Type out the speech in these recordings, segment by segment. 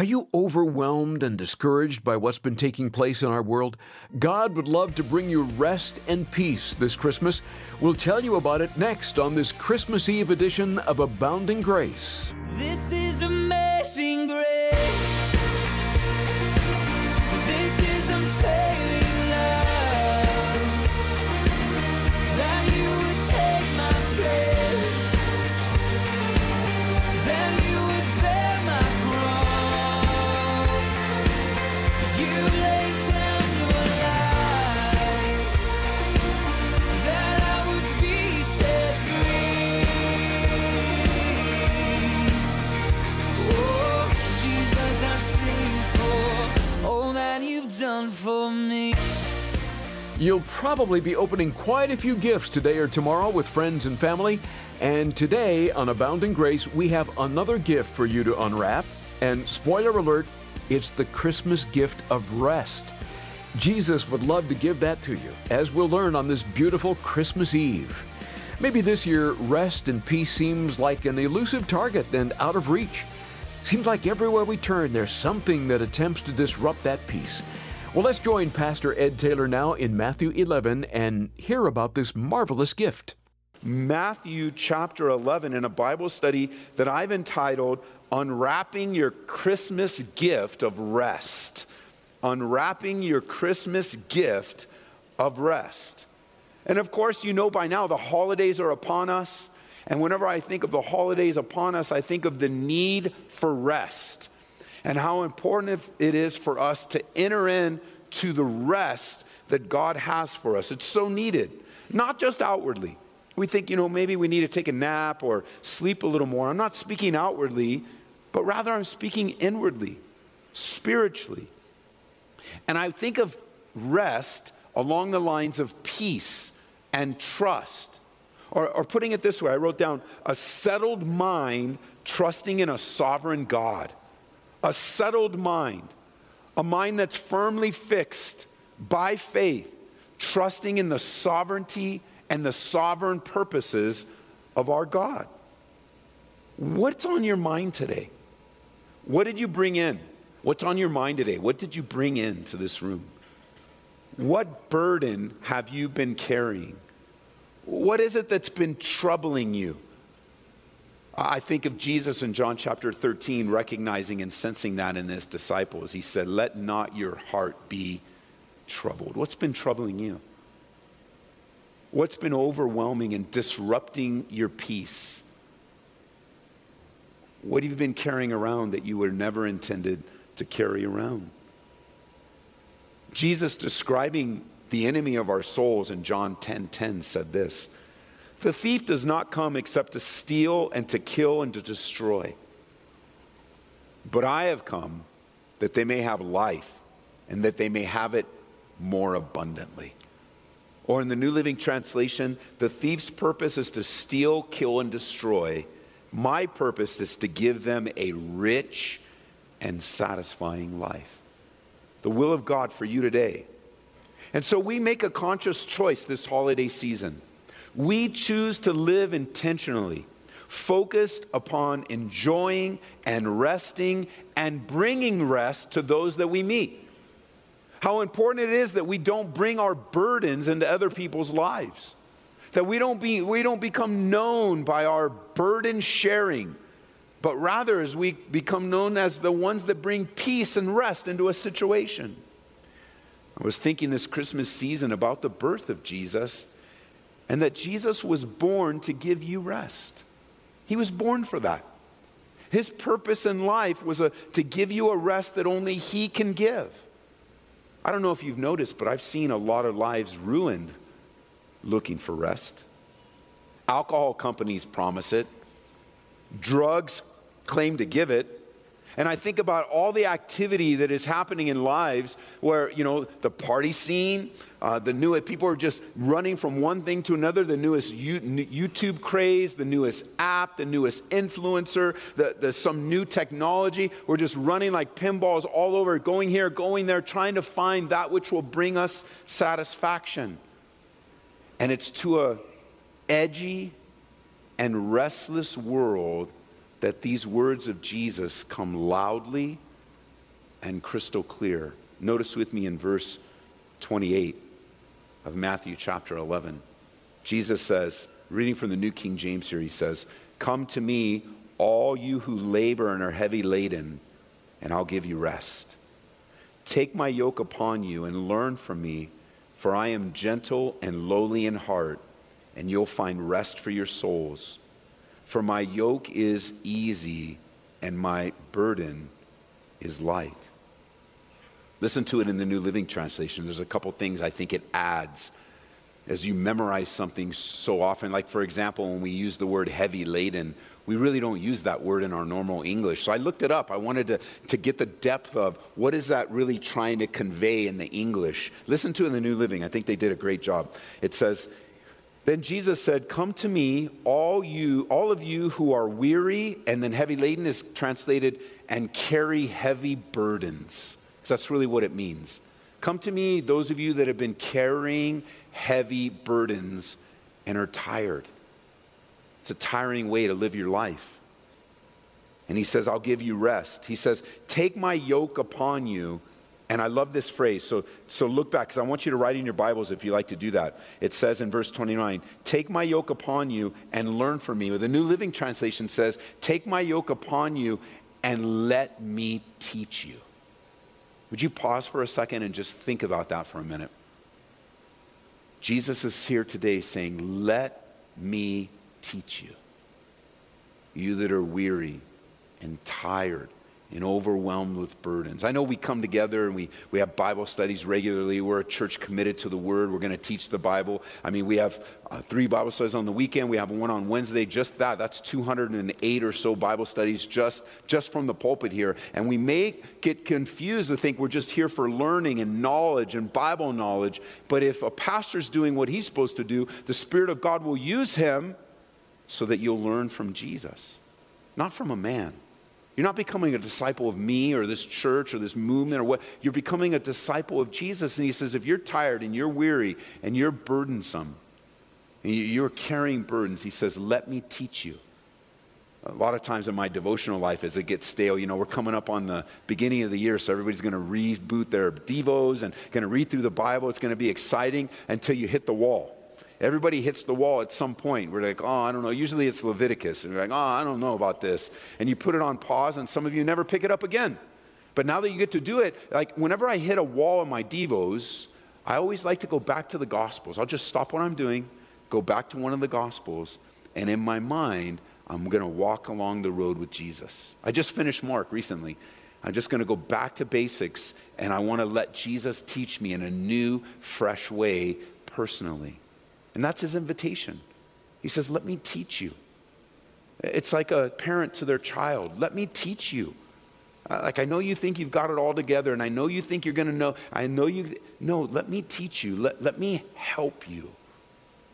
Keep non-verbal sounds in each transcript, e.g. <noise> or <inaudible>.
Are you overwhelmed and discouraged by what's been taking place in our world? God would love to bring you rest and peace this Christmas. We'll tell you about it next on this Christmas Eve edition of Abounding Grace. This is amazing grace. This is done for me. You'll probably be opening quite a few gifts today or tomorrow with friends and family. And today on Abounding Grace, we have another gift for you to unwrap. And spoiler alert, it's the Christmas gift of rest. Jesus would love to give that to you, as we'll learn on this beautiful Christmas Eve. Maybe this year, rest and peace seems like an elusive target and out of reach. Seems like everywhere we turn, there's something that attempts to disrupt that peace. Well, let's join Pastor Ed Taylor now in Matthew 11 and hear about this marvelous gift. Matthew chapter 11 in a Bible study that I've entitled Unwrapping Your Christmas Gift of Rest. Unwrapping Your Christmas Gift of Rest. And of course, you know by now the holidays are upon us. And whenever I think of the holidays upon us, I think of the need for rest and how important it is for us to enter in to the rest that God has for us. It's so needed, not just outwardly. We think, you know, maybe we need to take a nap or sleep a little more. I'm not speaking outwardly, but rather I'm speaking inwardly, spiritually. And I think of rest along the lines of peace and trust. Or, or putting it this way, I wrote down a settled mind trusting in a sovereign God. A settled mind, a mind that's firmly fixed by faith, trusting in the sovereignty and the sovereign purposes of our God. What's on your mind today? What did you bring in? What's on your mind today? What did you bring into this room? What burden have you been carrying? What is it that's been troubling you? I think of Jesus in John chapter 13, recognizing and sensing that in his disciples. He said, Let not your heart be troubled. What's been troubling you? What's been overwhelming and disrupting your peace? What have you been carrying around that you were never intended to carry around? Jesus describing the enemy of our souls in John 10:10 10, 10 said this. The thief does not come except to steal and to kill and to destroy. But I have come that they may have life and that they may have it more abundantly. Or in the New Living Translation, the thief's purpose is to steal, kill, and destroy. My purpose is to give them a rich and satisfying life. The will of God for you today. And so we make a conscious choice this holiday season. We choose to live intentionally, focused upon enjoying and resting and bringing rest to those that we meet. How important it is that we don't bring our burdens into other people's lives. That we don't, be, we don't become known by our burden sharing, but rather as we become known as the ones that bring peace and rest into a situation. I was thinking this Christmas season about the birth of Jesus and that Jesus was born to give you rest. He was born for that. His purpose in life was a, to give you a rest that only He can give. I don't know if you've noticed, but I've seen a lot of lives ruined looking for rest. Alcohol companies promise it, drugs claim to give it. And I think about all the activity that is happening in lives where, you know, the party scene, uh, the new, people are just running from one thing to another, the newest YouTube craze, the newest app, the newest influencer, the, the, some new technology. We're just running like pinballs all over, going here, going there, trying to find that which will bring us satisfaction. And it's to a edgy and restless world that these words of Jesus come loudly and crystal clear. Notice with me in verse 28 of Matthew chapter 11. Jesus says, reading from the New King James here, he says, Come to me, all you who labor and are heavy laden, and I'll give you rest. Take my yoke upon you and learn from me, for I am gentle and lowly in heart, and you'll find rest for your souls. For my yoke is easy and my burden is light. Listen to it in the New Living Translation. There's a couple things I think it adds as you memorize something so often. Like, for example, when we use the word heavy laden, we really don't use that word in our normal English. So I looked it up. I wanted to, to get the depth of what is that really trying to convey in the English. Listen to it in the New Living. I think they did a great job. It says, then Jesus said, Come to me, all you, all of you who are weary, and then heavy laden is translated, and carry heavy burdens. Because that's really what it means. Come to me, those of you that have been carrying heavy burdens and are tired. It's a tiring way to live your life. And he says, I'll give you rest. He says, Take my yoke upon you. And I love this phrase. So, so look back, because I want you to write in your Bibles if you like to do that. It says in verse 29, Take my yoke upon you and learn from me. The New Living Translation says, Take my yoke upon you and let me teach you. Would you pause for a second and just think about that for a minute? Jesus is here today saying, Let me teach you. You that are weary and tired and overwhelmed with burdens. I know we come together and we, we have Bible studies regularly. We're a church committed to the Word. We're going to teach the Bible. I mean, we have uh, three Bible studies on the weekend. We have one on Wednesday. Just that, that's 208 or so Bible studies just, just from the pulpit here. And we may get confused to think we're just here for learning and knowledge and Bible knowledge. But if a pastor's doing what he's supposed to do, the Spirit of God will use him so that you'll learn from Jesus, not from a man. You're not becoming a disciple of me or this church or this movement or what. You're becoming a disciple of Jesus. And he says, if you're tired and you're weary and you're burdensome and you're carrying burdens, he says, let me teach you. A lot of times in my devotional life, as it gets stale, you know, we're coming up on the beginning of the year, so everybody's going to reboot their Devos and going to read through the Bible. It's going to be exciting until you hit the wall. Everybody hits the wall at some point. We're like, oh, I don't know. Usually it's Leviticus. And we're like, oh, I don't know about this. And you put it on pause, and some of you never pick it up again. But now that you get to do it, like whenever I hit a wall in my Devos, I always like to go back to the Gospels. I'll just stop what I'm doing, go back to one of the Gospels, and in my mind, I'm going to walk along the road with Jesus. I just finished Mark recently. I'm just going to go back to basics, and I want to let Jesus teach me in a new, fresh way personally. And that's his invitation. He says, Let me teach you. It's like a parent to their child. Let me teach you. Uh, like, I know you think you've got it all together, and I know you think you're going to know. I know you. No, let me teach you. Let, let me help you,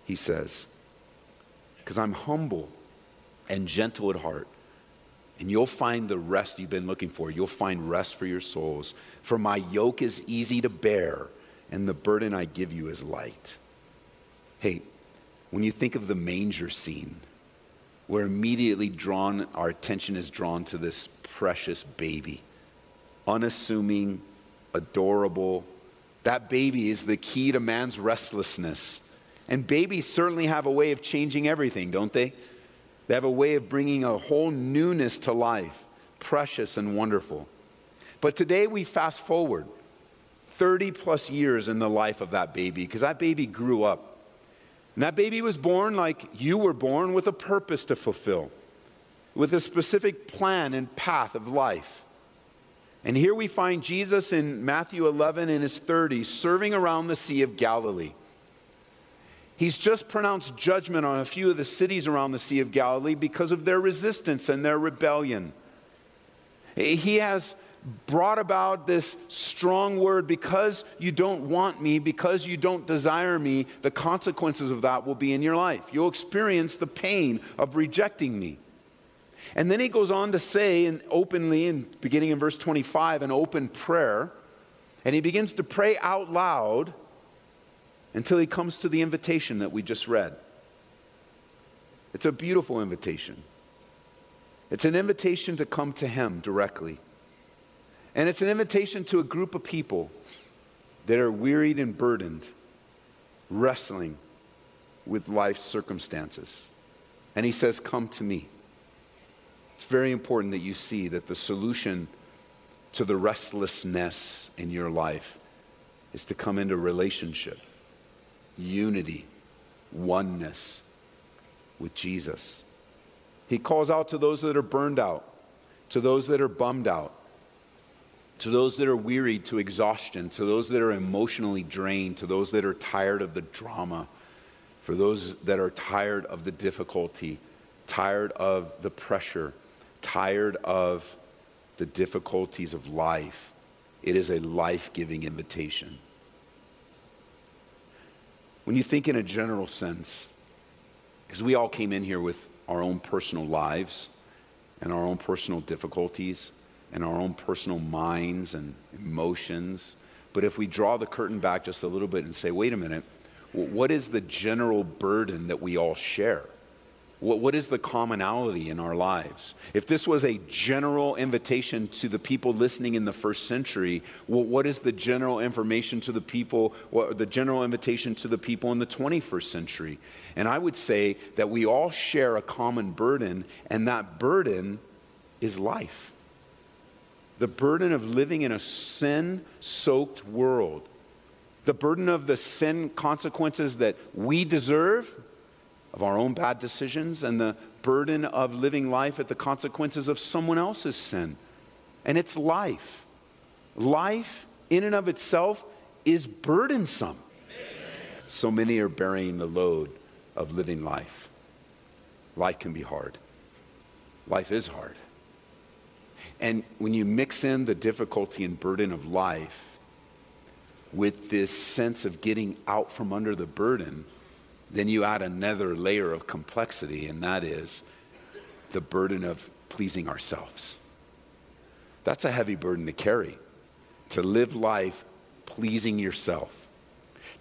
he says. Because I'm humble and gentle at heart. And you'll find the rest you've been looking for. You'll find rest for your souls. For my yoke is easy to bear, and the burden I give you is light. Hey, when you think of the manger scene, we're immediately drawn, our attention is drawn to this precious baby, unassuming, adorable. That baby is the key to man's restlessness. And babies certainly have a way of changing everything, don't they? They have a way of bringing a whole newness to life, precious and wonderful. But today we fast forward 30 plus years in the life of that baby because that baby grew up and that baby was born like you were born with a purpose to fulfill, with a specific plan and path of life. And here we find Jesus in Matthew 11 in his 30s serving around the Sea of Galilee. He's just pronounced judgment on a few of the cities around the Sea of Galilee because of their resistance and their rebellion. He has brought about this strong word because you don't want me, because you don't desire me, the consequences of that will be in your life. You'll experience the pain of rejecting me. And then he goes on to say, and openly, and beginning in verse 25, an open prayer. And he begins to pray out loud until he comes to the invitation that we just read. It's a beautiful invitation. It's an invitation to come to him directly. And it's an invitation to a group of people that are wearied and burdened, wrestling with life's circumstances. And he says, Come to me. It's very important that you see that the solution to the restlessness in your life is to come into relationship, unity, oneness with Jesus. He calls out to those that are burned out, to those that are bummed out, to those that are wearied to exhaustion, to those that are emotionally drained, to those that are tired of the drama, for those that are tired of the difficulty, tired of the pressure, tired of the difficulties of life. It is a life giving invitation. When you think in a general sense, because we all came in here with our own personal lives and our own personal difficulties and our own personal minds and emotions. But if we draw the curtain back just a little bit and say, wait a minute, what is the general burden that we all share? What, what is the commonality in our lives? If this was a general invitation to the people listening in the first century, well, what is the general information to the people, what, the general invitation to the people in the 21st century? And I would say that we all share a common burden, and that burden is life. The burden of living in a sin soaked world, the burden of the sin consequences that we deserve of our own bad decisions and the burden of living life at the consequences of someone else's sin. And it's life. Life, in and of itself, is burdensome. So many are bearing the load of living life. Life can be hard. Life is hard. And when you mix in the difficulty and burden of life with this sense of getting out from under the burden, then you add another layer of complexity, and that is the burden of pleasing ourselves. That's a heavy burden to carry. To live life pleasing yourself,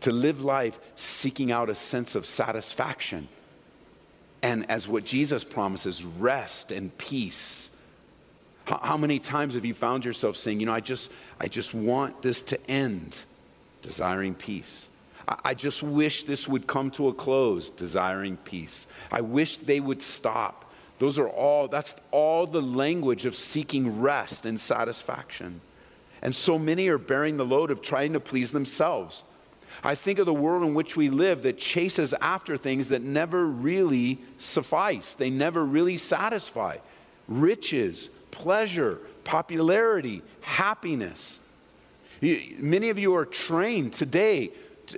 to live life seeking out a sense of satisfaction. And as what Jesus promises, rest and peace. How, how, many times have you found yourself saying, you know, I just, I just want this to end, desiring peace? I just wish this would come to a close, desiring peace. I wish they would stop. Those are all, that's all the language of seeking rest and satisfaction. And so many are bearing the load of trying to please themselves. I think of the world in which we live that chases after things that never really suffice, they never really satisfy. Riches, pleasure, popularity, happiness. Many of you are trained today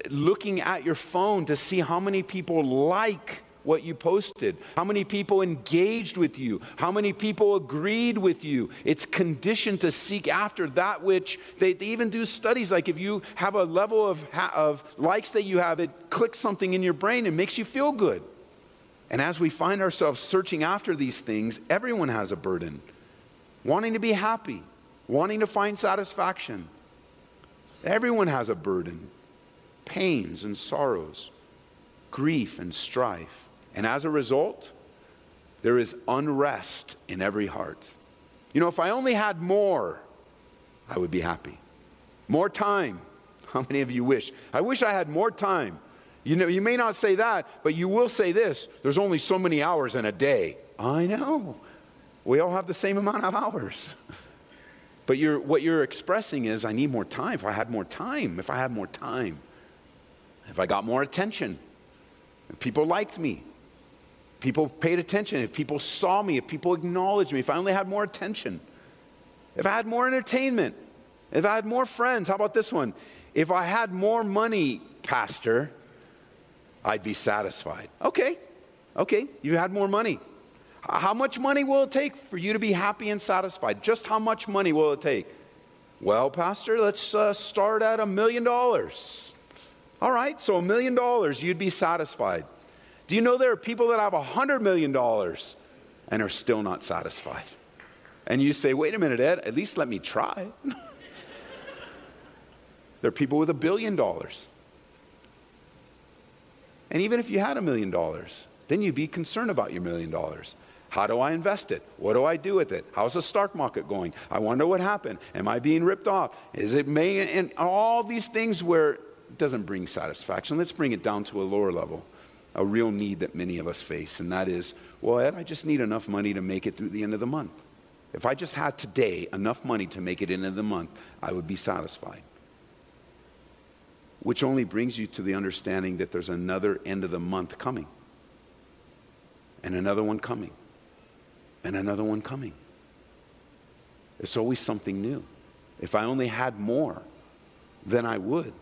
looking at your phone to see how many people like what you posted, how many people engaged with you, how many people agreed with you. It's conditioned to seek after that which they, they even do studies like if you have a level of, of likes that you have, it clicks something in your brain and makes you feel good. And as we find ourselves searching after these things, everyone has a burden wanting to be happy, wanting to find satisfaction. Everyone has a burden pains and sorrows, grief and strife. And as a result, there is unrest in every heart. You know, if I only had more, I would be happy. More time. <laughs> How many of you wish? I wish I had more time. You know, you may not say that, but you will say this there's only so many hours in a day. I know. We all have the same amount of hours. But you're, what you're expressing is, I need more time. If I had more time, if I had more time if I got more attention, if people liked me, people paid attention, if people saw me, if people acknowledged me, if I only had more attention, if I had more entertainment, if I had more friends, how about this one? If I had more money, Pastor, I'd be satisfied. Okay, okay, you had more money. How much money will it take for you to be happy and satisfied? Just how much money will it take? Well, Pastor, let's uh, start at a million dollars. All right, so a million dollars, you'd be satisfied. Do you know there are people that have a hundred million dollars and are still not satisfied? And you say, wait a minute, Ed, at least let me try. <laughs> there are people with a billion dollars. And even if you had a million dollars, then you'd be concerned about your million dollars. How do I invest it? What do I do with it? How's the stock market going? I wonder what happened. Am I being ripped off? Is it made? And all these things where it doesn't bring satisfaction. Let's bring it down to a lower level, a real need that many of us face, and that is, well, Ed, I just need enough money to make it through the end of the month. If I just had today enough money to make it into the month, I would be satisfied. Which only brings you to the understanding that there's another end of the month coming, and another one coming and another one coming. It's always something new. If I only had more, then I would.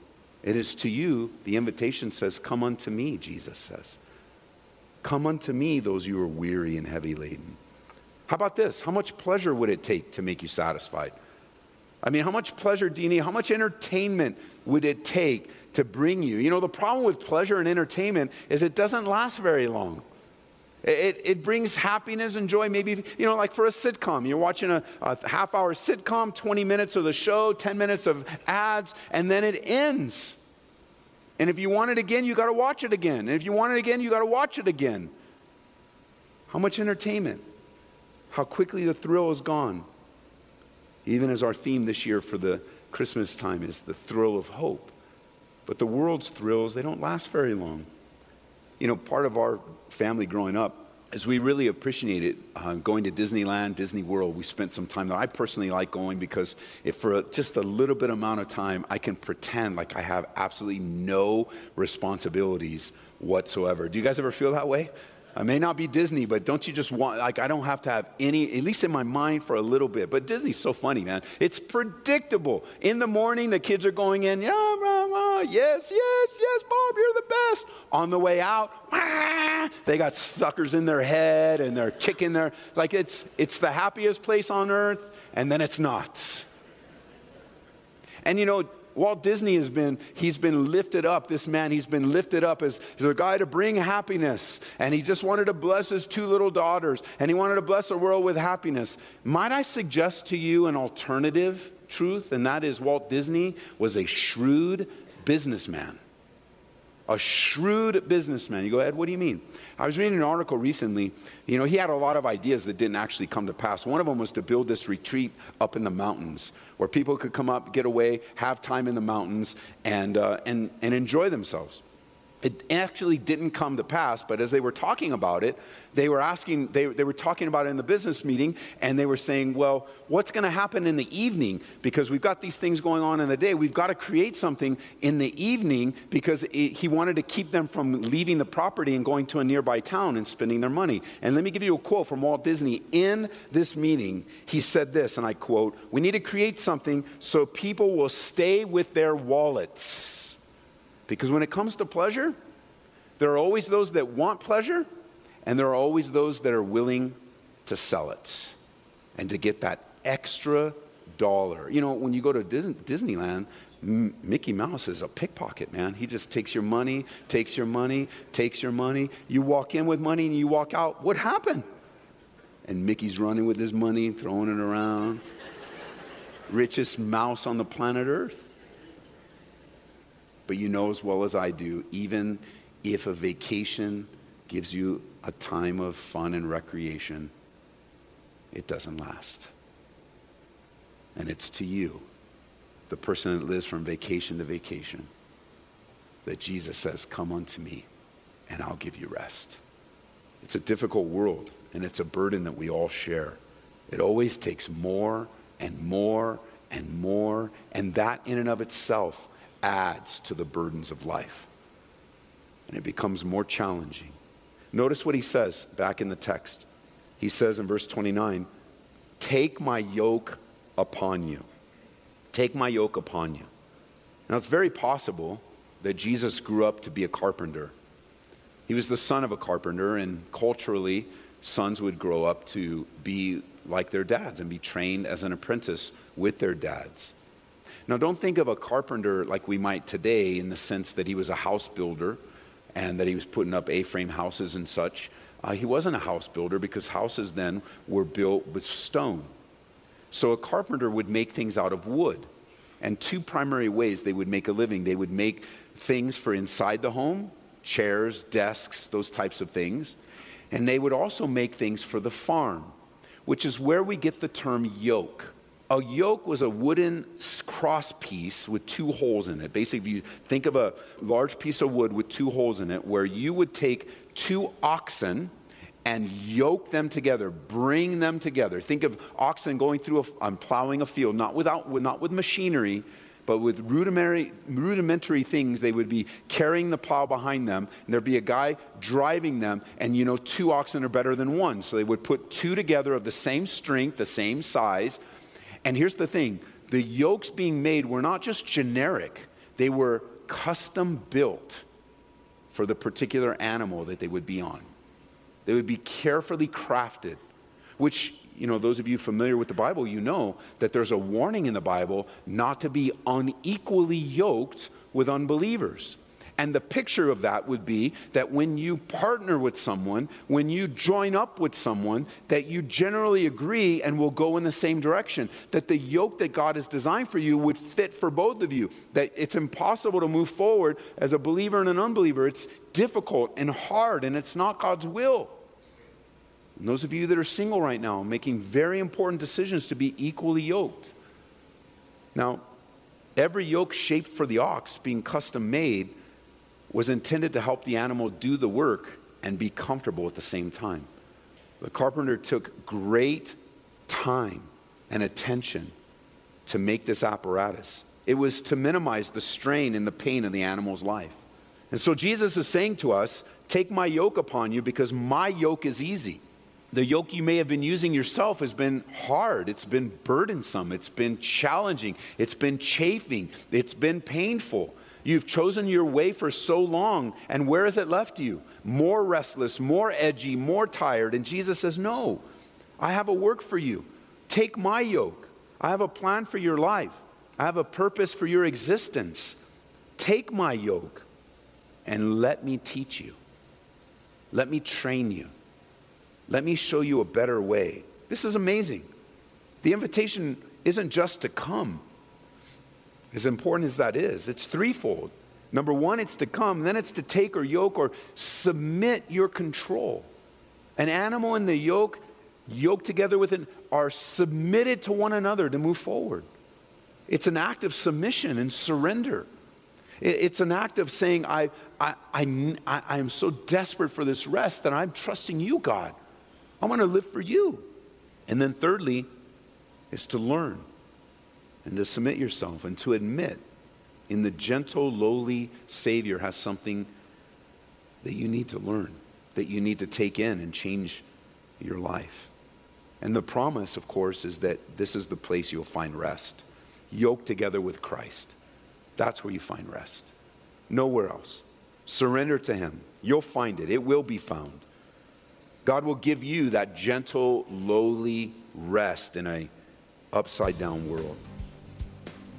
It is to you, the invitation says, Come unto me, Jesus says. Come unto me, those you are weary and heavy laden. How about this? How much pleasure would it take to make you satisfied? I mean, how much pleasure do you need? How much entertainment would it take to bring you? You know, the problem with pleasure and entertainment is it doesn't last very long. It, it brings happiness and joy. Maybe, you know, like for a sitcom, you're watching a, a half hour sitcom, 20 minutes of the show, 10 minutes of ads, and then it ends. And if you want it again, you got to watch it again. And if you want it again, you got to watch it again. How much entertainment? How quickly the thrill is gone. Even as our theme this year for the Christmas time is the thrill of hope. But the world's thrills, they don't last very long. You know, part of our family growing up is we really appreciated uh, going to Disneyland, Disney World. We spent some time there. I personally like going because if for a, just a little bit amount of time, I can pretend like I have absolutely no responsibilities whatsoever. Do you guys ever feel that way? I may not be Disney, but don't you just want, like, I don't have to have any, at least in my mind for a little bit. But Disney's so funny, man. It's predictable. In the morning, the kids are going in, yeah, yes, yes, yes, Bob, you're the best. On the way out, wah, they got suckers in their head and they're kicking their, like, it's, it's the happiest place on earth, and then it's not. And you know, Walt Disney has been, he's been lifted up, this man, he's been lifted up as, a guy to bring happiness. And he just wanted to bless his two little daughters, and he wanted to bless the world with happiness. Might I suggest to you an alternative truth? And that is Walt Disney was a shrewd businessman a shrewd businessman. You go, Ed, what do you mean? I was reading an article recently. You know, he had a lot of ideas that didn't actually come to pass. One of them was to build this retreat up in the mountains where people could come up, get away, have time in the mountains, and, uh, and, and enjoy themselves. It actually didn't come to pass, but as they were talking about it, they were asking, they, they were talking about it in the business meeting, and they were saying, well, what's going to happen in the evening? Because we've got these things going on in the day. We've got to create something in the evening because it, he wanted to keep them from leaving the property and going to a nearby town and spending their money. And let me give you a quote from Walt Disney. In this meeting, he said this, and I quote, We need to create something so people will stay with their wallets because when it comes to pleasure, there are always those that want pleasure, and there are always those that are willing to sell it and to get that extra dollar. You know, when you go to Disneyland, Mickey Mouse is a pickpocket, man. He just takes your money, takes your money, takes your money. You walk in with money and you walk out. What happened? And Mickey's running with his money, throwing it around. <laughs> Richest mouse on the planet Earth. But you know as well as I do, even if a vacation gives you a time of fun and recreation, it doesn't last. And it's to you, the person that lives from vacation to vacation, that Jesus says, Come unto me, and I'll give you rest. It's a difficult world, and it's a burden that we all share. It always takes more and more and more, and that in and of itself adds to the burdens of life. And it becomes more challenging. Notice what he says back in the text. He says in verse 29 Take my yoke upon you. Take my yoke upon you. Now, it's very possible that Jesus grew up to be a carpenter. He was the son of a carpenter, and culturally, sons would grow up to be like their dads and be trained as an apprentice with their dads. Now, don't think of a carpenter like we might today in the sense that he was a house builder and that he was putting up A frame houses and such. Uh, he wasn't a house builder because houses then were built with stone. So a carpenter would make things out of wood. And two primary ways they would make a living they would make things for inside the home, chairs, desks, those types of things. And they would also make things for the farm, which is where we get the term yoke. A yoke was a wooden cross piece with two holes in it. Basically, if you think of a large piece of wood with two holes in it, where you would take two oxen and yoke them together, bring them together. Think of oxen going through a, um, plowing a field, not, without, not with machinery, but with rudimentary, rudimentary things. They would be carrying the plow behind them, and there'd be a guy driving them, and you know, two oxen are better than one. So they would put two together of the same strength, the same size. And here's the thing the yokes being made were not just generic, they were custom built for the particular animal that they would be on. They would be carefully crafted, which, you know, those of you familiar with the Bible, you know that there's a warning in the Bible not to be unequally yoked with unbelievers. And the picture of that would be that when you partner with someone, when you join up with someone, that you generally agree and will go in the same direction. That the yoke that God has designed for you would fit for both of you. That it's impossible to move forward as a believer and an unbeliever. It's difficult and hard, and it's not God's will. And those of you that are single right now, making very important decisions to be equally yoked. Now, every yoke shaped for the ox, being custom made, was intended to help the animal do the work and be comfortable at the same time. The carpenter took great time and attention to make this apparatus. It was to minimize the strain and the pain in the animal's life. And so Jesus is saying to us, Take my yoke upon you because my yoke is easy. The yoke you may have been using yourself has been hard, it's been burdensome, it's been challenging, it's been chafing, it's been painful. You've chosen your way for so long, and where has it left you? More restless, more edgy, more tired. And Jesus says, No, I have a work for you. Take my yoke. I have a plan for your life, I have a purpose for your existence. Take my yoke and let me teach you. Let me train you. Let me show you a better way. This is amazing. The invitation isn't just to come, as important as that is, it's threefold. Number one, it's to come, then it's to take or yoke or submit your control. An animal and the yoke, yoked together with it, are submitted to one another to move forward. It's an act of submission and surrender. It's an act of saying, I, I, I, I am so desperate for this rest that I'm trusting you, God. I want to live for you. And then, thirdly, is to learn and to submit yourself and to admit in the gentle, lowly Savior has something that you need to learn, that you need to take in and change your life. And the promise, of course, is that this is the place you'll find rest, yoked together with Christ. That's where you find rest. Nowhere else. Surrender to Him. You'll find it, it will be found. God will give you that gentle, lowly rest in a upside down world.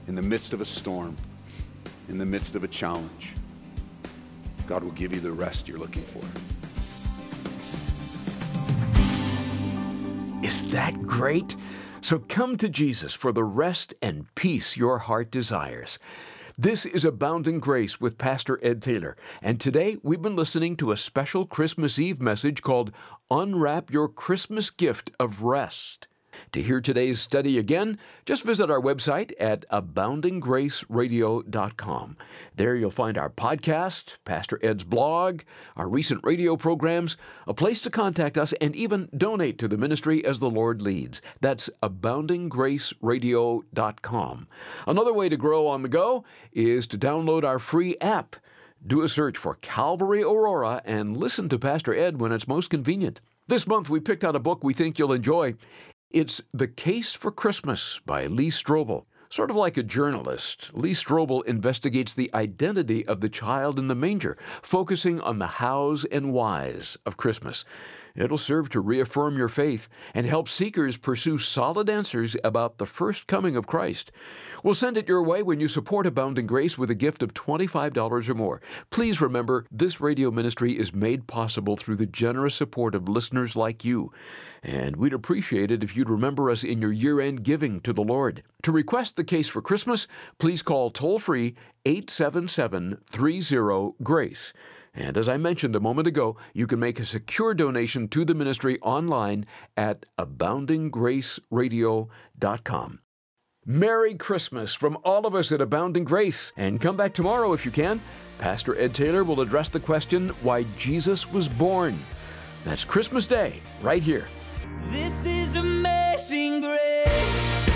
In the midst of a storm, in the midst of a challenge, God will give you the rest you're looking for. Is that great? So come to Jesus for the rest and peace your heart desires. This is Abounding Grace with Pastor Ed Taylor, and today we've been listening to a special Christmas Eve message called Unwrap Your Christmas Gift of Rest. To hear today's study again, just visit our website at aboundinggraceradio.com. There you'll find our podcast, Pastor Ed's blog, our recent radio programs, a place to contact us, and even donate to the ministry as the Lord leads. That's aboundinggraceradio.com. Another way to grow on the go is to download our free app. Do a search for Calvary Aurora and listen to Pastor Ed when it's most convenient. This month, we picked out a book we think you'll enjoy. It's The Case for Christmas by Lee Strobel. Sort of like a journalist, Lee Strobel investigates the identity of the child in the manger, focusing on the hows and whys of Christmas. It'll serve to reaffirm your faith and help seekers pursue solid answers about the first coming of Christ. We'll send it your way when you support Abounding Grace with a gift of $25 or more. Please remember, this radio ministry is made possible through the generous support of listeners like you. And we'd appreciate it if you'd remember us in your year end giving to the Lord. To request the case for Christmas, please call toll free 877 30 GRACE. And as I mentioned a moment ago, you can make a secure donation to the ministry online at aboundinggraceradio.com. Merry Christmas from all of us at Abounding Grace, and come back tomorrow if you can. Pastor Ed Taylor will address the question why Jesus was born. That's Christmas Day, right here. This is amazing grace.